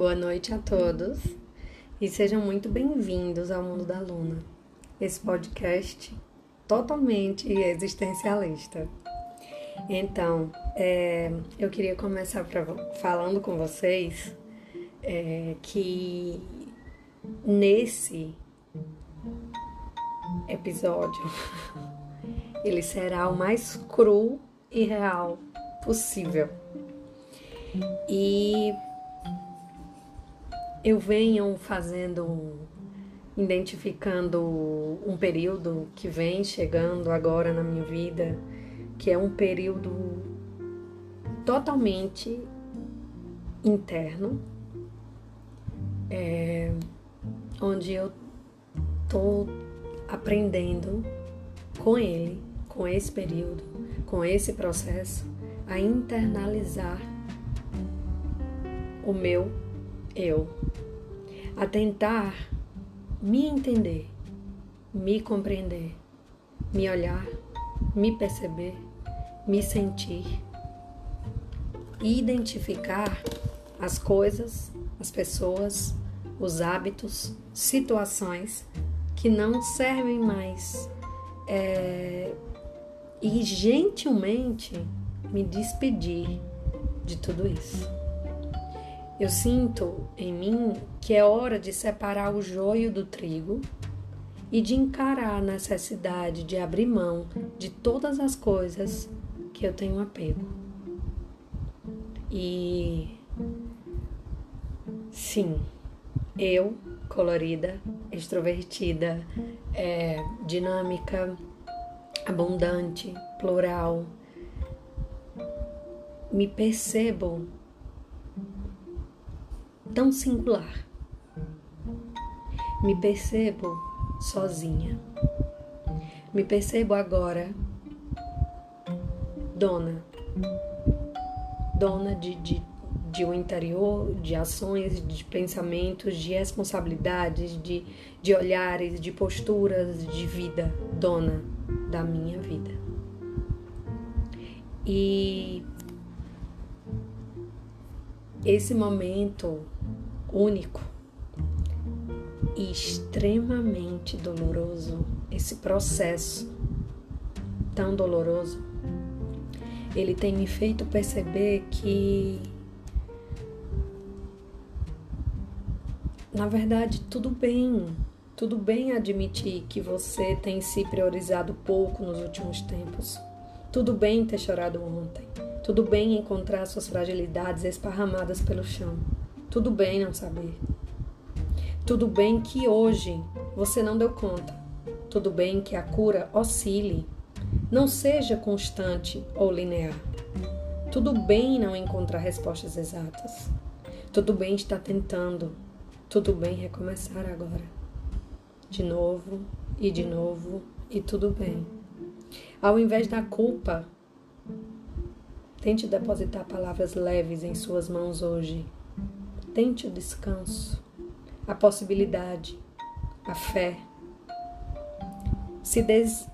Boa noite a todos e sejam muito bem-vindos ao Mundo da Luna, esse podcast totalmente existencialista. Então, é, eu queria começar pra, falando com vocês é, que nesse episódio ele será o mais cru e real possível. E eu venho fazendo, identificando um período que vem chegando agora na minha vida, que é um período totalmente interno, é, onde eu tô aprendendo com ele, com esse período, com esse processo, a internalizar o meu eu, a tentar me entender, me compreender, me olhar, me perceber, me sentir identificar as coisas, as pessoas, os hábitos, situações que não servem mais é, e gentilmente me despedir de tudo isso. Eu sinto em mim que é hora de separar o joio do trigo e de encarar a necessidade de abrir mão de todas as coisas que eu tenho apego. E sim, eu, colorida, extrovertida, é, dinâmica, abundante, plural, me percebo tão singular. Me percebo sozinha. Me percebo agora dona, dona de, de, de um interior, de ações, de pensamentos, de responsabilidades, de, de olhares, de posturas de vida, dona da minha vida. E esse momento único e extremamente doloroso, esse processo tão doloroso, ele tem me feito perceber que, na verdade, tudo bem, tudo bem admitir que você tem se priorizado pouco nos últimos tempos. Tudo bem ter chorado ontem. Tudo bem encontrar suas fragilidades esparramadas pelo chão. Tudo bem não saber. Tudo bem que hoje você não deu conta. Tudo bem que a cura oscile, não seja constante ou linear. Tudo bem não encontrar respostas exatas. Tudo bem estar tentando. Tudo bem recomeçar agora. De novo e de novo e tudo bem. Ao invés da culpa, tente depositar palavras leves em suas mãos hoje Tente o descanso, a possibilidade, a fé. Se, des,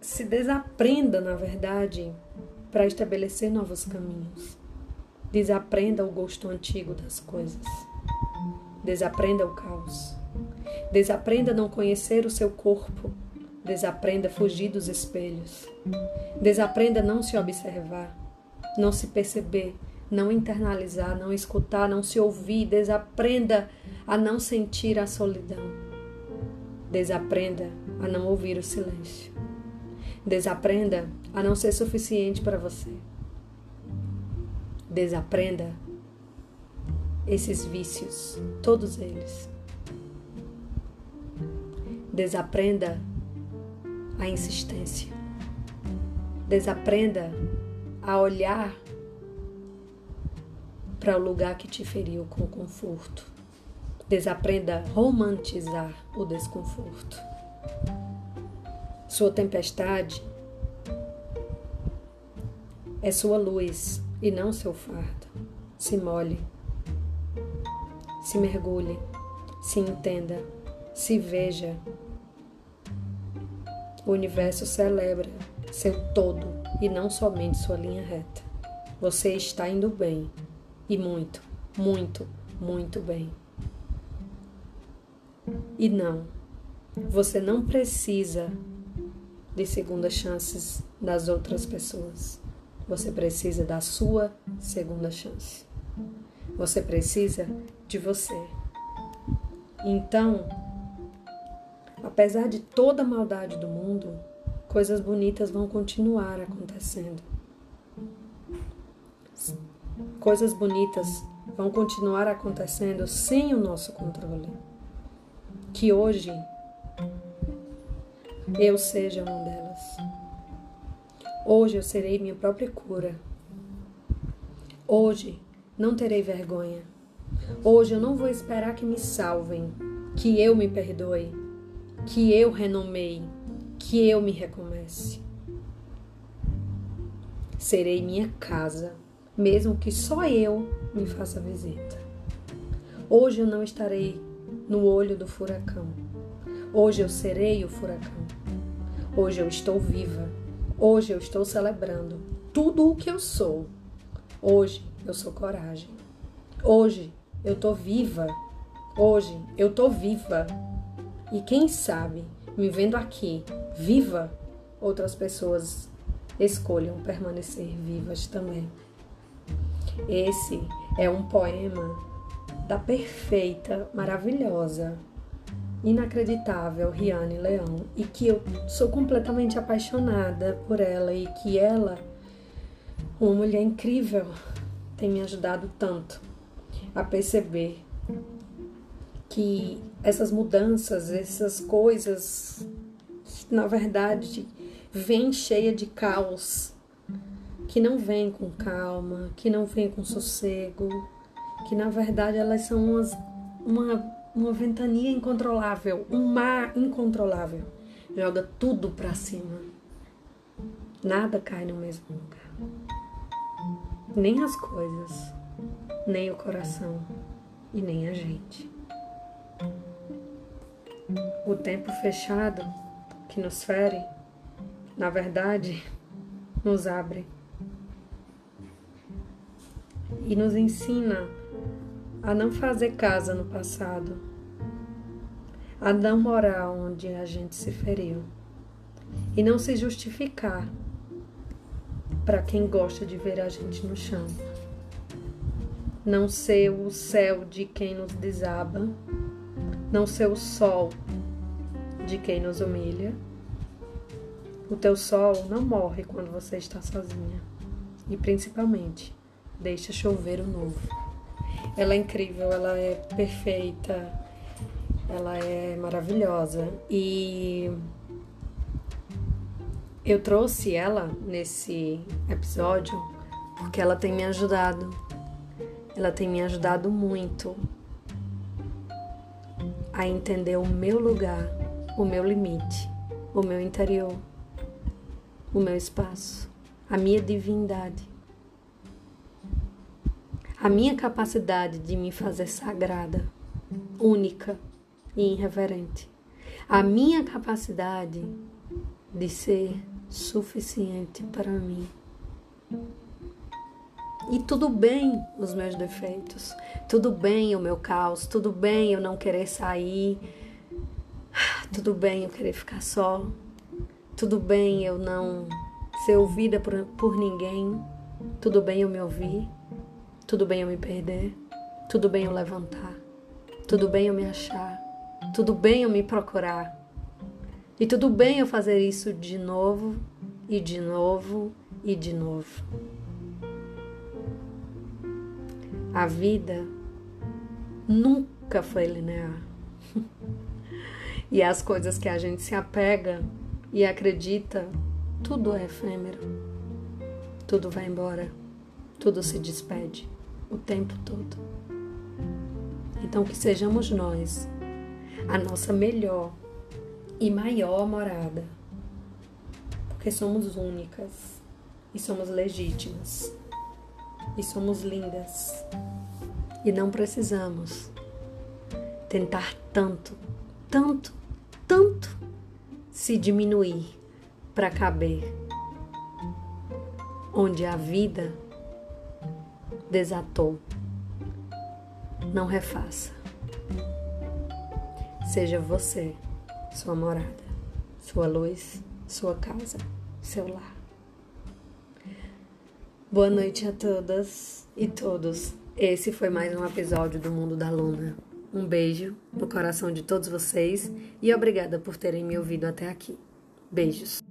se desaprenda, na verdade, para estabelecer novos caminhos. Desaprenda o gosto antigo das coisas. Desaprenda o caos. Desaprenda não conhecer o seu corpo. Desaprenda fugir dos espelhos. Desaprenda não se observar, não se perceber, não internalizar, não escutar, não se ouvir, desaprenda a não sentir a solidão. Desaprenda a não ouvir o silêncio. Desaprenda a não ser suficiente para você. Desaprenda esses vícios, todos eles. Desaprenda a insistência. Desaprenda a olhar para o lugar que te feriu com conforto. Desaprenda a romantizar o desconforto. Sua tempestade é sua luz e não seu fardo. Se molhe, se mergulhe, se entenda, se veja. O universo celebra seu todo e não somente sua linha reta. Você está indo bem e muito, muito, muito bem. E não, você não precisa de segundas chances das outras pessoas. Você precisa da sua segunda chance. Você precisa de você. Então, apesar de toda a maldade do mundo, coisas bonitas vão continuar acontecendo. Coisas bonitas vão continuar acontecendo sem o nosso controle. Que hoje eu seja uma delas. Hoje eu serei minha própria cura. Hoje não terei vergonha. Hoje eu não vou esperar que me salvem, que eu me perdoe, que eu renomei, que eu me recomece. Serei minha casa, mesmo que só eu me faça visita. Hoje eu não estarei no olho do furacão. Hoje eu serei o furacão. Hoje eu estou viva. Hoje eu estou celebrando tudo o que eu sou. Hoje eu sou coragem. Hoje eu tô viva. Hoje eu tô viva. E quem sabe, me vendo aqui, viva, outras pessoas escolham permanecer vivas também. Esse é um poema da perfeita, maravilhosa, inacreditável Riane Leão e que eu sou completamente apaixonada por ela e que ela, uma mulher incrível, tem me ajudado tanto a perceber que essas mudanças, essas coisas, na verdade, vêm cheia de caos, que não vem com calma, que não vem com sossego, que na verdade elas são umas, uma, uma ventania incontrolável, um mar incontrolável. Joga tudo para cima. Nada cai no mesmo lugar. Nem as coisas, nem o coração e nem a gente. O tempo fechado que nos fere, na verdade, nos abre e nos ensina a não fazer casa no passado, a não morar onde a gente se feriu e não se justificar para quem gosta de ver a gente no chão. Não ser o céu de quem nos desaba, não ser o sol de quem nos humilha. O teu sol não morre quando você está sozinha. E principalmente, deixa chover o novo. Ela é incrível, ela é perfeita, ela é maravilhosa. E eu trouxe ela nesse episódio porque ela tem me ajudado. Ela tem me ajudado muito a entender o meu lugar, o meu limite, o meu interior, o meu espaço, a minha divindade a minha capacidade de me fazer sagrada, única e irreverente, a minha capacidade de ser suficiente para mim. E tudo bem os meus defeitos, tudo bem o meu caos, tudo bem eu não querer sair, tudo bem eu querer ficar só, tudo bem eu não ser ouvida por, por ninguém, tudo bem eu me ouvir, tudo bem eu me perder, tudo bem eu levantar, tudo bem eu me achar, tudo bem eu me procurar. E tudo bem eu fazer isso de novo e de novo e de novo. A vida nunca foi linear. e as coisas que a gente se apega e acredita, tudo é efêmero. Tudo vai embora, tudo se despede o tempo todo. Então, que sejamos nós a nossa melhor e maior morada, porque somos únicas e somos legítimas e somos lindas e não precisamos tentar tanto, tanto, tanto se diminuir para caber onde a vida desatou não refaça. Seja você, sua morada, sua luz, sua casa, seu lar. Boa noite a todas e todos. Esse foi mais um episódio do Mundo da Luna. Um beijo no coração de todos vocês e obrigada por terem me ouvido até aqui. Beijos.